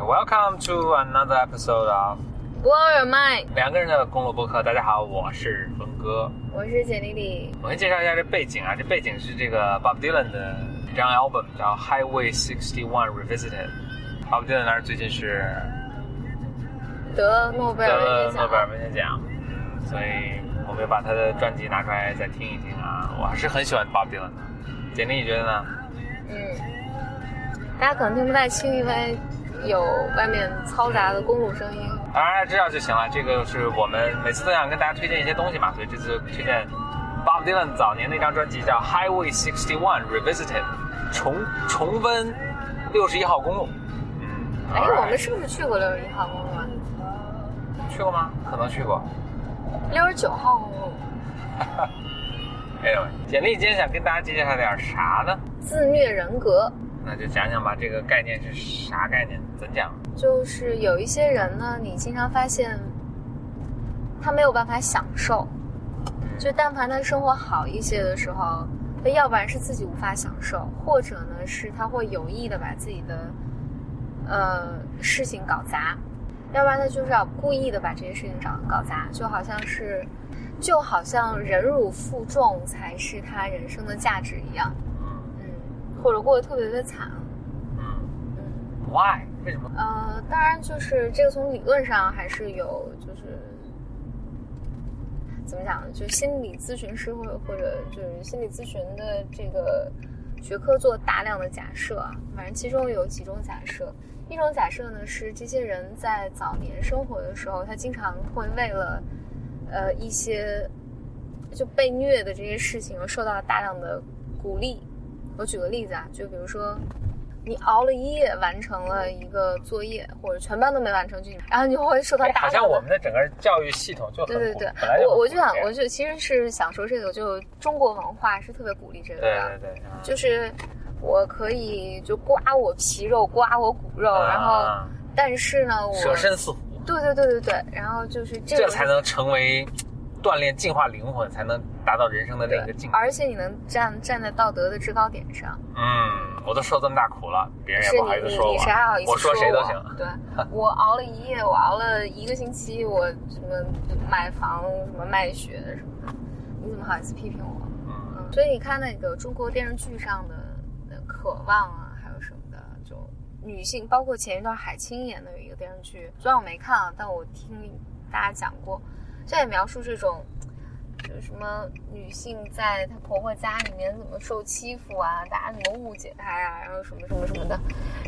Welcome to another episode of Blow your mind，两个人的公路播客。大家好，我是峰哥。我是简丽丽。我先介绍一下这背景啊，这背景是这个 Bob Dylan 的一张 album 叫 Highway 61 Revisited。Bob Dylan 那儿最近是得诺贝尔得了诺贝尔文学奖，嗯，所以我们又把他的专辑拿出来再听一听啊。我还是很喜欢 Bob Dylan 的。简历你觉得呢？嗯，大家可能听不太清，因为有外面嘈杂的公路声音。当然知道就行了。这个是我们每次都想跟大家推荐一些东西嘛，所以这次推荐 Bob Dylan 早年那张专辑叫 Highway 61 Revisited，重重温六十一号公路。嗯，哎，我们是不是去过六十一号公路啊？去过吗？可能去过。六十九号公路，Anyway，简历今天想跟大家介绍点啥呢？自虐人格。那就讲讲吧，这个概念是啥概念？怎讲？就是有一些人呢，你经常发现他没有办法享受，就但凡他生活好一些的时候，他要不然是自己无法享受，或者呢是他会有意的把自己的呃事情搞砸，要不然他就是要故意的把这些事情搞搞砸，就好像是就好像忍辱负重才是他人生的价值一样，或者过得特别的惨，嗯嗯。，Why？为什么？呃，当然就是这个从理论上还是有，就是怎么讲呢？就是心理咨询师或者或者就是心理咨询的这个学科做大量的假设啊，反正其中有几种假设。一种假设呢是这些人在早年生活的时候，他经常会为了呃一些就被虐的这些事情而受到大量的鼓励。我举个例子啊，就比如说你熬了一夜完成了一个作业，或者全班都没完成，就然后你就会受到哎，好。像我们的整个教育系统就很对对对，我我就想，我就其实是想说这个，就中国文化是特别鼓励这个的，对对，嗯就是我可以就刮我皮肉，刮我骨肉，然后啊但是呢，我舍身饲虎，对对对对对，然后就是这个这才能成为锻炼、净化灵魂，才能达到人生的那个境界。而且你能站站在道德的制高点上，嗯，我都受这么大苦了，别人也不好意思说我，你谁还好意思说我说谁都行。对，我熬了一夜，我熬了一个星期，我什么买房、什么卖血什么的，你怎么好意思批评我？嗯嗯，所以你看那个中国电视剧上的呃渴望啊，还有什么的，就女性，包括前一段海清演的有一个电视剧，虽然我没看啊，但我听大家讲过，这也描述这种。就是什么女性在她婆婆家里面怎么受欺负啊，大家怎么误解她呀、然后什么什么什么的，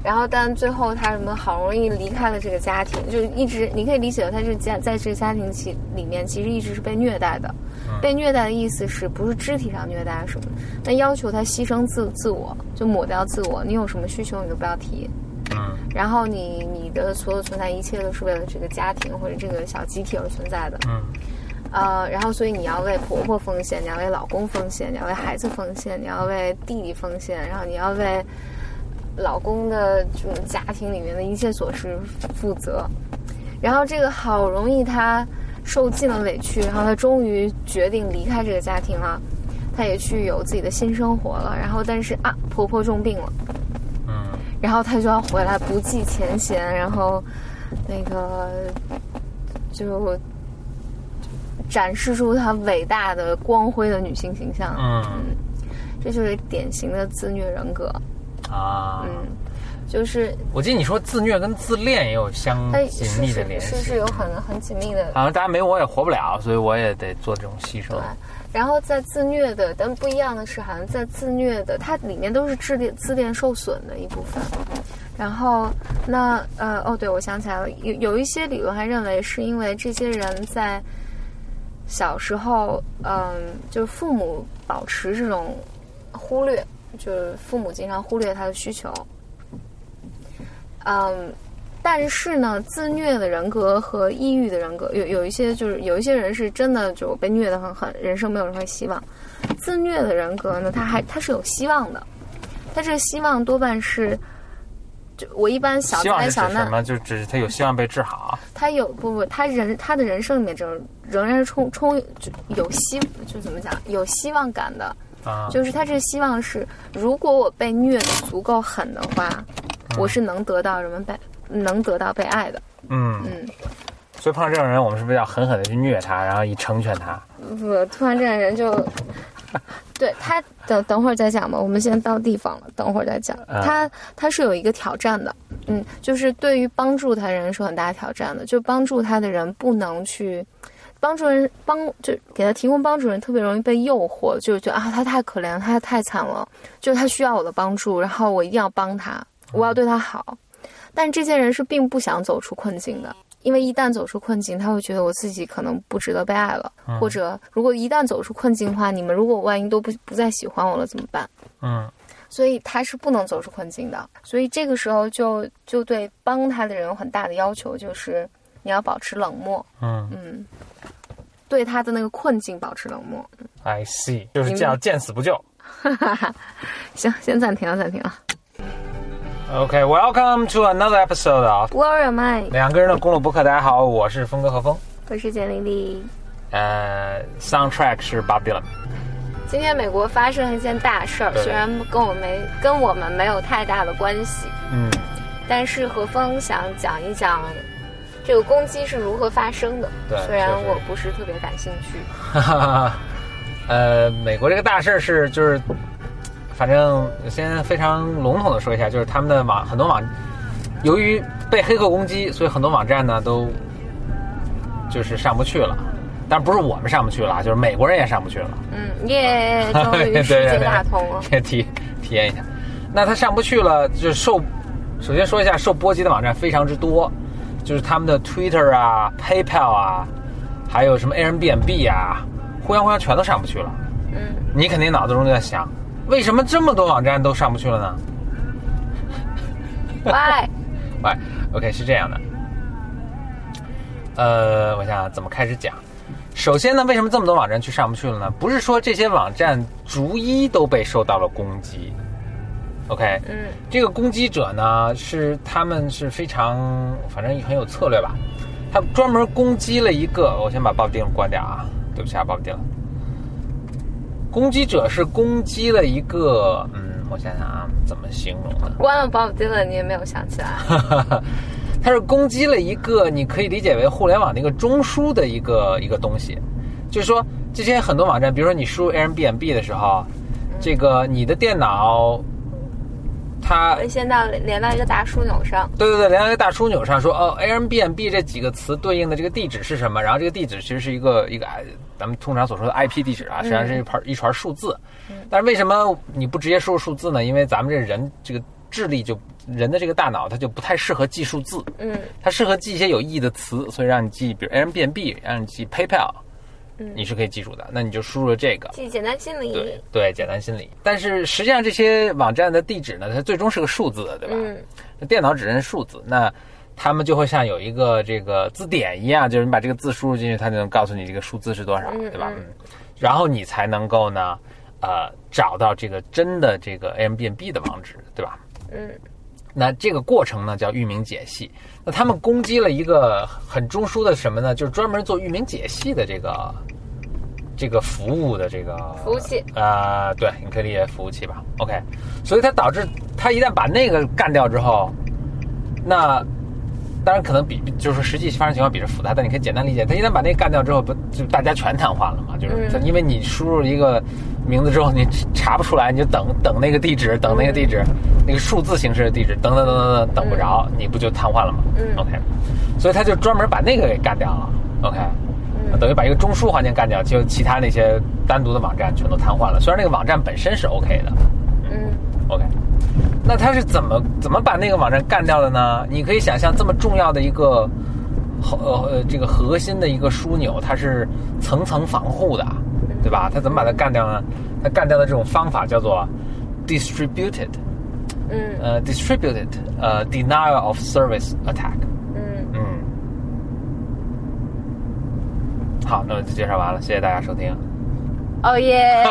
然后但最后她什么好容易离开了这个家庭，就一直你可以理解为她这家在这个家庭其里面其实一直是被虐待的，被虐待的意思是不是肢体上虐待什么？那要求她牺牲自自我，就抹掉自我，你有什么需求你都不要提，嗯然后你你的所有存在一切都是为了这个家庭或者这个小集体而存在的，嗯呃，然后所以你要为婆婆奉献，你要为老公奉献，你要为孩子奉献，你要为弟弟奉献，然后你要为老公的这种家庭里面的一切琐事负责。然后这个好容易她受尽了委屈，然后她终于决定离开这个家庭了，她也去有自己的新生活了。然后但是啊，婆婆重病了。嗯然后她就要回来不计前嫌，然后那个就展示出她伟大的、光辉的女性形象。嗯这就是典型的自虐人格。啊，嗯，就是我记得你说自虐跟自恋也有相它紧密的联系。是是有很很紧密的好像大家没我也活不了，所以我也得做这种牺牲对。然后在自虐的，但不一样的是，好像在自虐的，它里面都是自恋自恋受损的一部分。然后那呃哦，对，我想起来了，有有一些理论还认为是因为这些人在小时候，嗯，就是父母保持这种忽略，就是父母经常忽略他的需求。嗯，但是呢，自虐的人格和抑郁的人格，有有一些就是有一些人是真的就被虐得很狠，人生没有任何希望。自虐的人格呢，他还他是有希望的，他这个希望多半是，就我一般小希望是指什么？就只是他有希望被治好。他有不不，他人他的人生里面仍仍然是充充就有希就怎么讲有希望感的，啊，就是他这个希望是，如果我被虐的足够狠的话，嗯我是能得到人们被能得到被爱的。嗯，嗯，所以碰到这种人，我们是不是要狠狠的去虐他，然后以成全他？不，突然这种人就，对他等等会儿再讲吧，我们先到地方了，等会儿再讲。嗯他他是有一个挑战的，嗯，就是对于帮助他的人是很大挑战的，就帮助他的人不能去。帮助人帮就给他提供帮助人特别容易被诱惑，就是觉得啊他太可怜，他太惨了，就是他需要我的帮助，然后我一定要帮他，我要对他好。但这些人是并不想走出困境的，因为一旦走出困境，他会觉得我自己可能不值得被爱了，或者如果一旦走出困境的话，你们如果万一都不不再喜欢我了怎么办？嗯所以他是不能走出困境的。所以这个时候就就对帮他的人有很大的要求，就是你要保持冷漠，嗯嗯，对他的那个困境保持冷漠。，I see，就是这样见死不救。行，先暂停了，暂停了。OK，Welcome、to another episode of Blow your mind，两个人的公路博客。大家好，我是峰哥何峰。我是简丽丽。呃，Soundtrack 是 Bob Dylan。今天美国发生了一件大事儿，虽然跟我没跟我们没有太大的关系，嗯，但是何峰想讲一讲这个攻击是如何发生的。对虽然我不是特别感兴趣。哈哈哈。呃，美国这个大事儿是就是，反正先非常笼统的说一下，就是他们的网很多网，由于被黑客攻击，所以很多网站呢都就是上不去了。但不是我们上不去了，就是美国人也上不去了。嗯，耶，终 于对世界大同了。体体验一下。那他上不去了，就是受，首先说一下受波及的网站非常之多，就是他们的 Twitter 啊、PayPal 啊，还有什么 Airbnb 啊，互相互相全都上不去了。嗯，你肯定脑子中就在想，为什么这么多网站都上不去了呢？喂，喂，OK 是这样的，呃，我想想怎么开始讲。首先呢，为什么这么多网站去上不去了呢？不是说这些网站逐一都被受到了攻击，OK，嗯这个攻击者呢是他们是非常，反正很有策略吧。他专门攻击了一个，我先把 Bob Dylan 关掉啊，对不起啊，Bob Dylan。攻击者是攻击了一个，嗯，我想想啊，怎么形容呢？关了 Bob Dylan 你也没有想起来。它是攻击了一个你可以理解为互联网的一个中枢的一个一个东西，就是说这些很多网站，比如说你输入 Airbnb 的时候，这个你的电脑，它会先到连到一个大枢纽上，对对对，连到一个大枢纽上说哦，Airbnb 这几个词对应的这个地址是什么？然后这个地址其实是一个一个哎咱们通常所说的 IP 地址啊，实际上是一盘一串数字。但是为什么你不直接输入数字呢？因为咱们这人这个智力就人的这个大脑它就不太适合记数字，嗯它适合记一些有意义的词，所以让你记，比如 Airbnb，让你记 PayPal，嗯你是可以记住的。那你就输入了这个。记简单心理对。对，简单心理。但是实际上这些网站的地址呢，它最终是个数字的，对吧？嗯电脑只认数字，那他们就会像有一个这个字典一样，就是你把这个字输入进去，它就能告诉你这个数字是多少，嗯对吧？嗯嗯，然后你才能够呢，呃，找到这个真的这个 Airbnb 的网址，对吧？嗯那这个过程呢叫域名解析。那他们攻击了一个很中枢的什么呢？就是专门做域名解析的这个这个服务的这个服务器。呃，对，你可以理解服务器吧。OK，所以它导致它一旦把那个干掉之后，那当然可能比就是说实际发生情况比这复杂，但你可以简单理解，他一旦把那个干掉之后，不就大家全瘫痪了嘛？就是因为你输入一个名字之后，你查不出来，你就等等那个地址，等那个地址，那个数字形式的地址，等等等等等等不着，你不就瘫痪了吗？嗯 OK，所以他就专门把那个给干掉了。OK，嗯等于把一个中枢环境干掉，就其他那些单独的网站全都瘫痪了。虽然那个网站本身是 OK 的嗯，OK，那他是怎么怎么把那个网站干掉的呢？你可以想象这么重要的一个核呃这个核心的一个枢纽，它是层层防护的，对吧？他怎么把它干掉呢？他干掉的这种方法叫做 distributed，嗯呃 distributed 呃 denial of service attack。嗯，嗯，好，那我就介绍完了，谢谢大家收听。哦耶！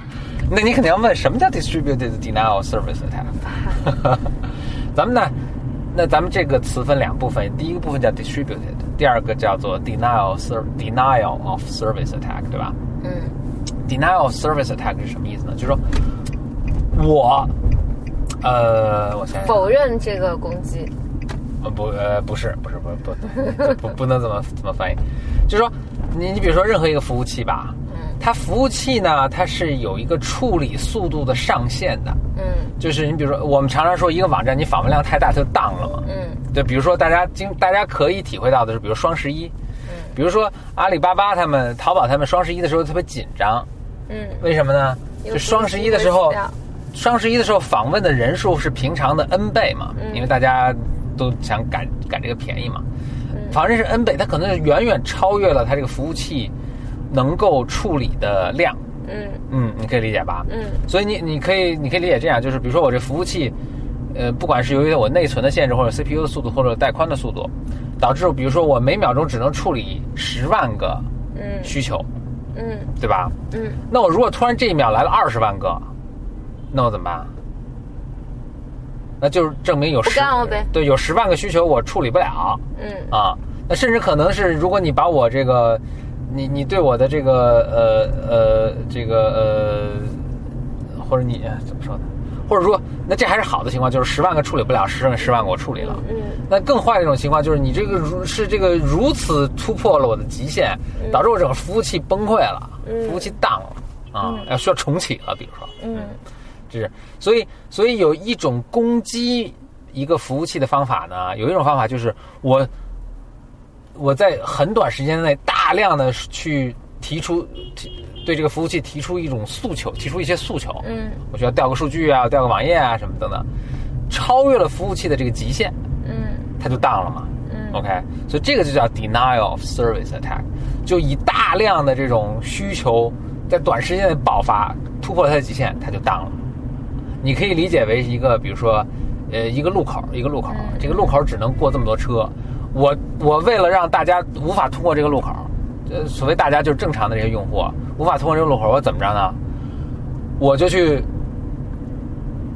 那你肯定要问什么叫 distributed denial service attack？咱们呢，那咱们这个词分两部分，第一个部分叫 distributed，第二个叫做 denial ser denial of service attack，对吧嗯？denial of service attack 是什么意思呢？就是说我，呃，我想想，否认这个攻击。呃不呃不是不是不不不不不能怎么怎么翻译，就是说你你比如说任何一个服务器吧，嗯它服务器呢它是有一个处理速度的上限的，嗯。就是你比如说我们常常说一个网站你访问量太大它就当了嘛，嗯。对，比如说大家经大家可以体会到的是，比如双十一，嗯。比如说阿里巴巴他们、淘宝他们双十一的时候特别紧张，嗯，为什么呢？就双十一的时候双十一的时候访问的人数是平常的 N 倍嘛，嗯。因为大家都想赶赶这个便宜嘛，嗯。反正是 N 倍，它可能是远远超越了它这个服务器能够处理的量。嗯嗯，你可以理解吧？嗯所以你你可以你可以理解这样，就是比如说我这服务器，呃，不管是由于我内存的限制，或者 CPU 的速度，或者带宽的速度，导致比如说我每秒钟只能处理十万个嗯需求，嗯对吧？嗯那我如果突然这一秒来了二十万个，那我怎么办？那就是证明有不十干了呗对，有十万个需求我处理不了嗯啊。那甚至可能是，如果你把我这个，你你对我的这个呃呃这个呃，或者你怎么说呢？或者说，那这还是好的情况，就是十万个处理不了，十十万个我处理了。嗯那更坏的一种情况就是你这个如是这个如此突破了我的极限，导致我整个服务器崩溃了，嗯服务器宕了啊，要需要重启了，比如说，嗯这是所以所以有一种攻击一个服务器的方法呢，有一种方法就是我我在很短时间内大量的去提出提对这个服务器提出一种诉求，提出一些诉求，嗯。我需要调个数据啊，调个网页啊什么等等，超越了服务器的这个极限，嗯。它就 down 了嘛。嗯。OK，所以这个就叫 denial of service attack，就以大量的这种需求在短时间内爆发，突破了它的极限，它就 down 了。你可以理解为一个，比如说，呃，一个路口，一个路口，这个路口只能过这么多车，我我为了让大家无法通过这个路口，呃，所谓大家就是正常的这些用户无法通过这个路口，我怎么着呢？我就去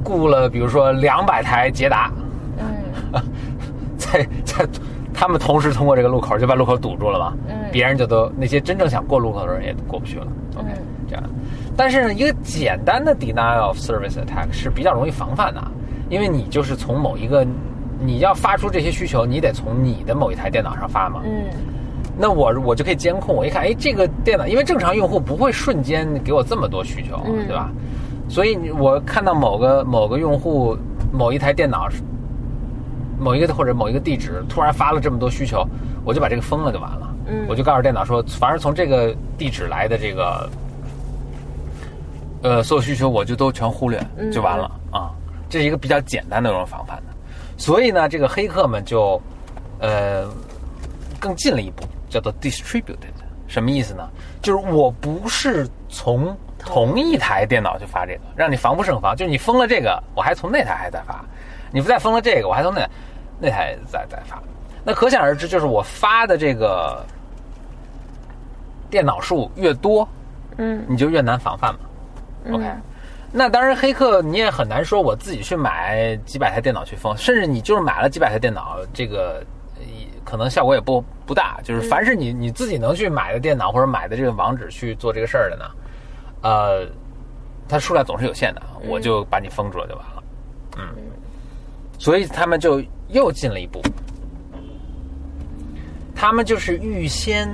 雇了，比如说两百台捷达，嗯 在在他们同时通过这个路口，就把路口堵住了嘛。嗯别人就都那些真正想过路口的人也过不去了。OK，、嗯这样。但是呢，一个简单的 denial of service attack 是比较容易防范的，因为你就是从某一个你要发出这些需求，你得从你的某一台电脑上发嘛。嗯那我我就可以监控，我一看，哎，这个电脑，因为正常用户不会瞬间给我这么多需求，嗯对吧？所以我看到某个某个用户某一台电脑，某一个或者某一个地址突然发了这么多需求，我就把这个封了就完了。嗯我就告诉电脑说，凡是从这个地址来的这个，呃，所有需求我就都全忽略，嗯就完了啊。这是一个比较简单的这种防范的。所以呢，这个黑客们就，呃，更进了一步，叫做 distributed。什么意思呢？就是我不是从同一台电脑去发这个，让你防不胜防。就是你封了这个，我还从那台还在发；你不再封了这个，我还从那那台在在发。那可想而知，就是我发的这个电脑数越多，嗯你就越难防范嘛。嗯 OK，那当然，黑客你也很难说我自己去买几百台电脑去封，甚至你就是买了几百台电脑，这个呃可能效果也不不大。就是凡是你你自己能去买的电脑或者买的这个网址去做这个事儿的呢，呃，它数量总是有限的，我就把你封住了就完了。嗯，所以他们就又进了一步，他们就是预先，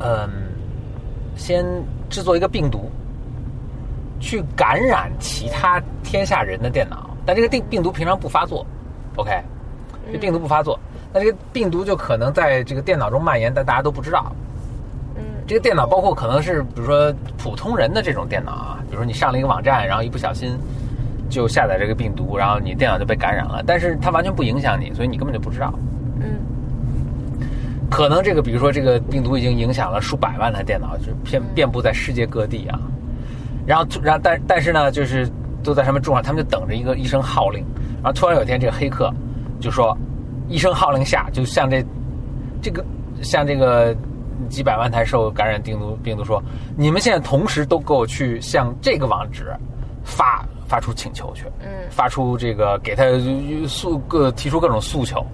嗯，先制作一个病毒，去感染其他天下人的电脑，但这个病病毒平常不发作，OK，这病毒不发作，那这个病毒就可能在这个电脑中蔓延，但大家都不知道。嗯这个电脑包括可能是比如说普通人的这种电脑啊，比如说你上了一个网站，然后一不小心就下载这个病毒，然后你电脑就被感染了，但是它完全不影响你，所以你根本就不知道。嗯可能这个，比如说这个病毒已经影响了数百万台电脑，就遍遍布在世界各地啊。然后，然后但但是呢，就是都在上面住上，他们就等着一个一声号令。然后突然有一天，这个黑客就说，一声号令下，就像这这个像这个几百万台受感染病毒病毒说，你们现在同时都给我去向这个网址发发出请求去，嗯发出这个给他诉各提出各种诉求。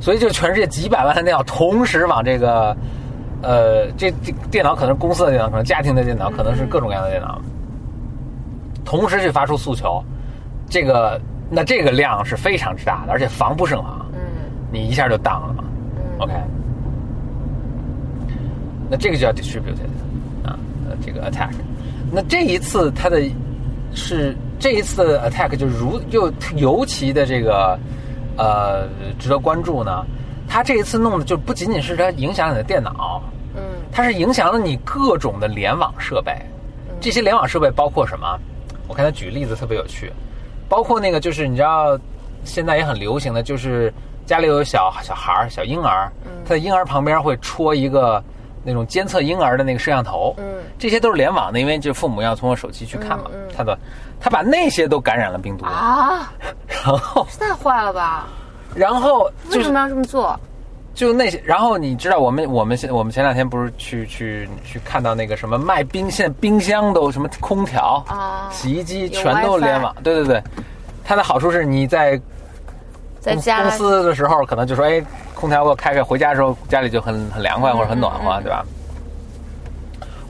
所以就全世界几百万台电脑同时往这个，呃，这这电脑可能是公司的电脑，可能家庭的电脑，可能是各种各样的电脑，同时去发出诉求，这个那这个量是非常之大的，而且防不胜防。嗯你一下就 down 了嘛。嗯 OK，那这个就叫 distributed 啊，呃，这个 attack。那这一次它的是这一次的 attack 就如又尤其的这个呃值得关注呢。它这一次弄的就不仅仅是它影响你的电脑，嗯它是影响了你各种的联网设备。这些联网设备包括什么？我看他举例子特别有趣，包括那个就是你知道现在也很流行的，就是家里有小小孩儿、小婴儿，他的婴儿旁边会戳一个那种监测婴儿的那个摄像头，嗯这些都是联网的，因为就父母要通过手机去看嘛他的他把那些都感染了病毒，啊，然后这太坏了吧？然后就是为什么要这么做？就那些，然后你知道我们我们现我们前两天不是去去去看到那个什么卖冰现冰箱都什么空调啊洗衣机全都联网，对对对。它的好处是你在在家公司的时候，可能就说哎，空调给我开开，回家的时候家里就很很凉快或者很暖和，嗯嗯对吧？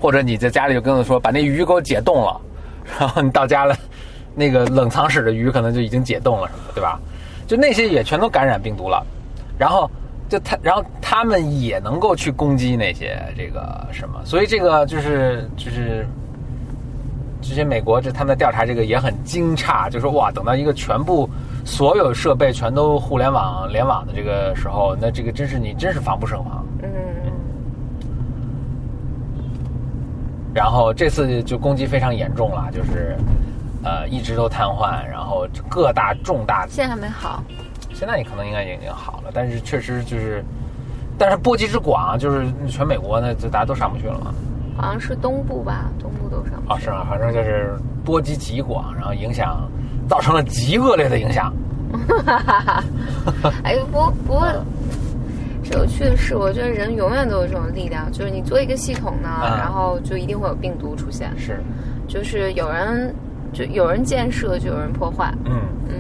或者你在家里就跟我说把那鱼给我解冻了，然后你到家了，那个冷藏室的鱼可能就已经解冻了什么的，对吧？就那些也全都感染病毒了，然后就他，然后他们也能够去攻击那些这个什么，所以这个就是就是。这些美国这他们的调查这个也很惊诧，就说哇，等到一个全部所有设备全都互联网联网的这个时候，那这个真是你真是防不胜防。嗯然后这次就攻击非常严重了，就是呃一直都瘫痪，然后各大重大，现在还没好。现在你可能应该已经好了，但是确实就是，但是波及之广，就是全美国呢，就大家都上不去了嘛。好像是东部吧，东部都上不啊，去是啊？反正就是波及极广，然后影响造成了极恶劣的影响。哈哈哈哎，不过不过，嗯这有趣的是，我觉得人永远都有这种力量，就是你做一个系统呢，嗯然后就一定会有病毒出现，是，就是有人就有人建设，就有人破坏。嗯，嗯，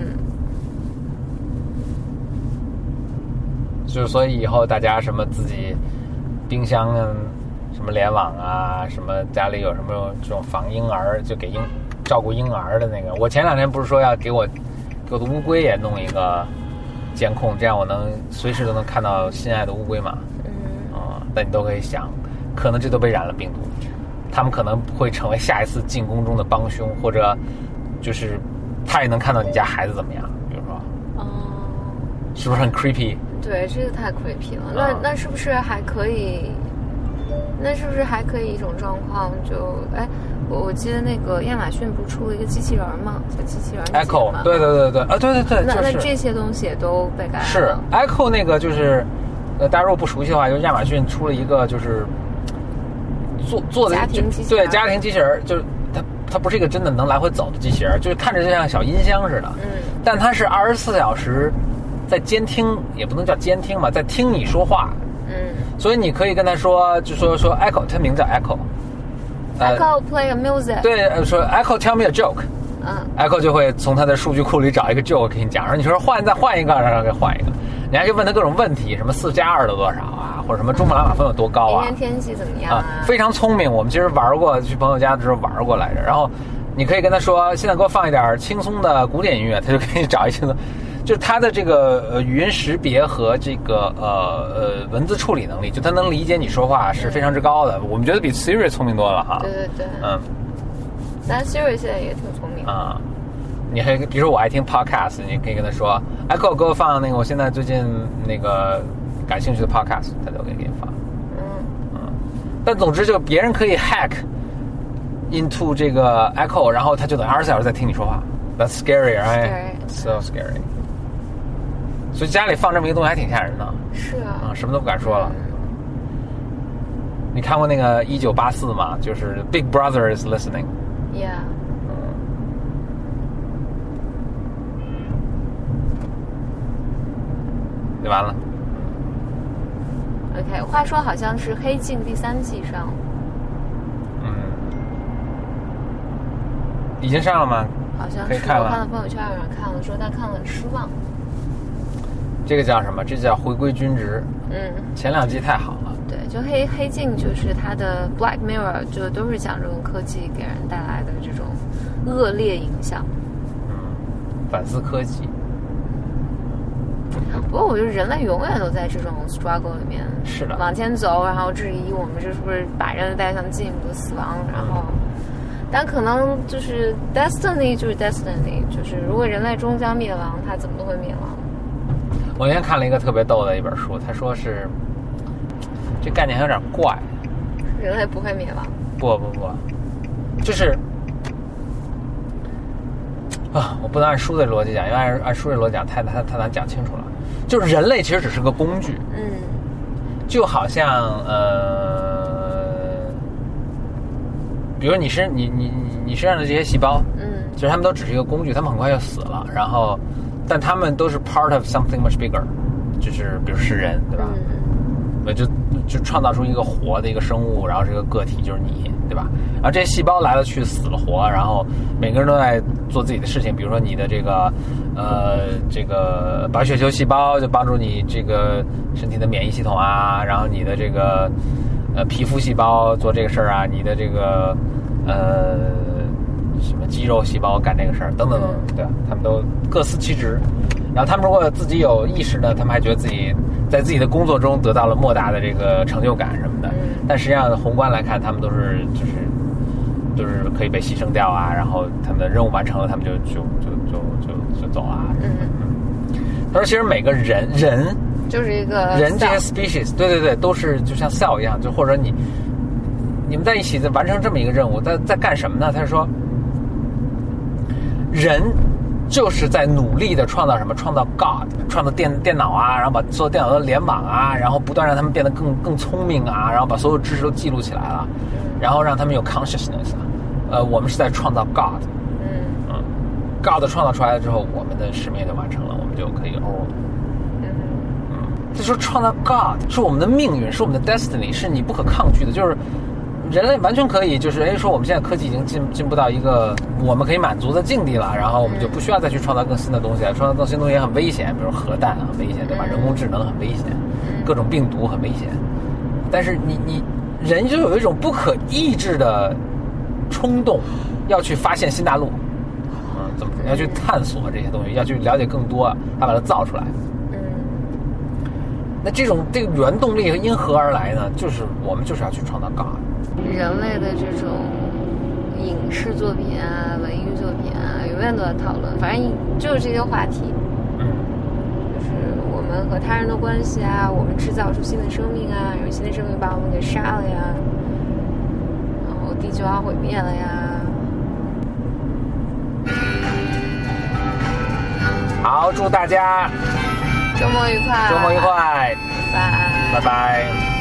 就是所以以后大家什么自己冰箱啊，什么联网啊，什么家里有什么这种防婴儿，就给婴照顾婴儿的那个。我前两天不是说要给我给我的乌龟也弄一个监控，这样我能随时都能看到心爱的乌龟嘛？嗯，啊、但你都可以想，可能这都被染了病毒，他们可能会成为下一次进攻中的帮凶，或者就是他也能看到你家孩子怎么样，比如说，哦，是不是很 creepy？对，这个太 creepy 了。那啊那是不是还可以？那是不是还可以一种状况？就哎，我我记得那个亚马逊不是出了一个机器人吗？叫机器人姐 Echo，吗对对对对，啊，对对对，那那就是这些东西也都被改了是了。Echo 那个就是，呃，大家如果不熟悉的话，就是亚马逊出了一个就是做做的家庭机器人对家庭机器人儿，就是它它不是一个真的能来回走的机器人儿，就是看着就像小音箱似的，嗯但它是二十四小时在监听，也不能叫监听嘛，在听你说话，嗯所以你可以跟他说，就说说 Echo，他名字叫 Echo，呃，Echo play a music。，对，呃说 Echo tell me a joke。嗯 Echo 就会从他的数据库里找一个 joke 给你讲，然后你说换再换一个，然后给换一个，你还可以问他各种问题，什么四加二的多少啊，或者什么珠穆朗玛峰有多高啊今天天气怎么样啊，非常聪明。我们其实玩过，去朋友家的时候玩过来着。然后你可以跟他说，现在给我放一点轻松的古典音乐，他就给你找一轻松。就是它的这个呃语音识别和这个呃呃文字处理能力，就它能理解你说话是非常之高的。我们觉得比 Siri 聪明多了哈。对对对，嗯。但 Siri 现在也挺聪明的。啊、你还比如说我爱听 podcast，你可以跟他说，Echo 给我放那个我现在最近那个感兴趣的 podcast，他就可以给你放。嗯嗯但总之就别人可以 hack into 这个 Echo，然后他就二十四小时在听你说话。That's scary, right? Scary. So scary. 所以家里放这么一个东西还挺吓人的是啊，啊。什么都不敢说了。你看过那个一九八四吗？就是 Big Brother is listening。Yeah。就完了。OK，话说好像是《黑镜》第三季上，嗯，已经上了吗？好像是我看了朋友圈有人看了，说他看了很失望。这个叫什么？这叫回归均值。嗯，前两季太好了。对，就黑黑镜就是它的 Black Mirror，就都是讲这种科技给人带来的这种恶劣影响。嗯，反思科技。不过我觉得人类永远都在这种 struggle 里面是的，往前走，然后质疑我们这是不是把人类带向进一步的死亡，然后，但可能就是 destiny 就是 destiny，就是如果人类终将灭亡，它怎么都会灭亡。我那天看了一个特别逗的一本书，他说是这概念还有点怪，人类不会灭亡，不不不，就是啊，我不能按书的逻辑讲，因为按按书的逻辑讲太太太难讲清楚了。就是人类其实只是个工具，嗯就好像呃，比如你身你你你你身上的这些细胞，嗯其实他们都只是一个工具，他们很快就死了。然后，但他们都是 part of something much bigger，就是比如是人，对吧？就就创造出一个活的一个生物，然后这个个体就是你，对吧？然后这些细胞来了去，死了活，然后每个人都在做自己的事情。比如说你的这个呃这个白血球细胞就帮助你这个身体的免疫系统啊，然后你的这个呃皮肤细胞做这个事儿啊，你的这个呃什么肌肉细胞干这个事儿等等等等，对吧？他们都各司其职。然后他们如果自己有意识呢，他们还觉得自己在自己的工作中得到了莫大的这个成就感什么的。嗯但实际上宏观来看，他们都是就是就是可以被牺牲掉啊，然后他们的任务完成了，他们就就就就就就走了啊。嗯，他说，其实每个人人就是一个人这些 species，对对对，都是就像 cell 一样，就或者你你们在一起在完成这么一个任务，在在干什么呢？他是说，人就是在努力的创造什么？创造 God，创造电电脑啊，然后把所有电脑都联网啊，然后不断让他们变得更更聪明啊，然后把所有知识都记录起来了，然后让他们有 consciousness 啊。呃，我们是在创造 God，嗯嗯，God 创造出来了之后，我们的使命就完成了，我们就可以哦。嗯就说创造 God 是我们的命运，是我们的 destiny，是你不可抗拒的。就是人类完全可以，就是哎说我们现在科技已经进进步到一个我们可以满足的境地了，然后我们就不需要再去创造更新的东西了。创造更新东西也很危险，比如核弹很危险，对吧？嗯人工智能很危险，各种病毒很危险。但是你你人就有一种不可抑制的冲动，要去发现新大陆。嗯，怎么？要去探索这些东西，要去了解更多，要把它造出来。嗯那这种这个原动力因何而来呢？就是我们就是要去创造 God。人类的这种影视作品啊、文艺作品啊，永远都在讨论，反正就是这些话题，嗯，就是我们和他人的关系啊，我们制造出新的生命啊，然后新的生命把我们给杀了呀，然后地球要毁灭了呀。好，祝大家周末愉快，周末愉，快，拜。拜拜。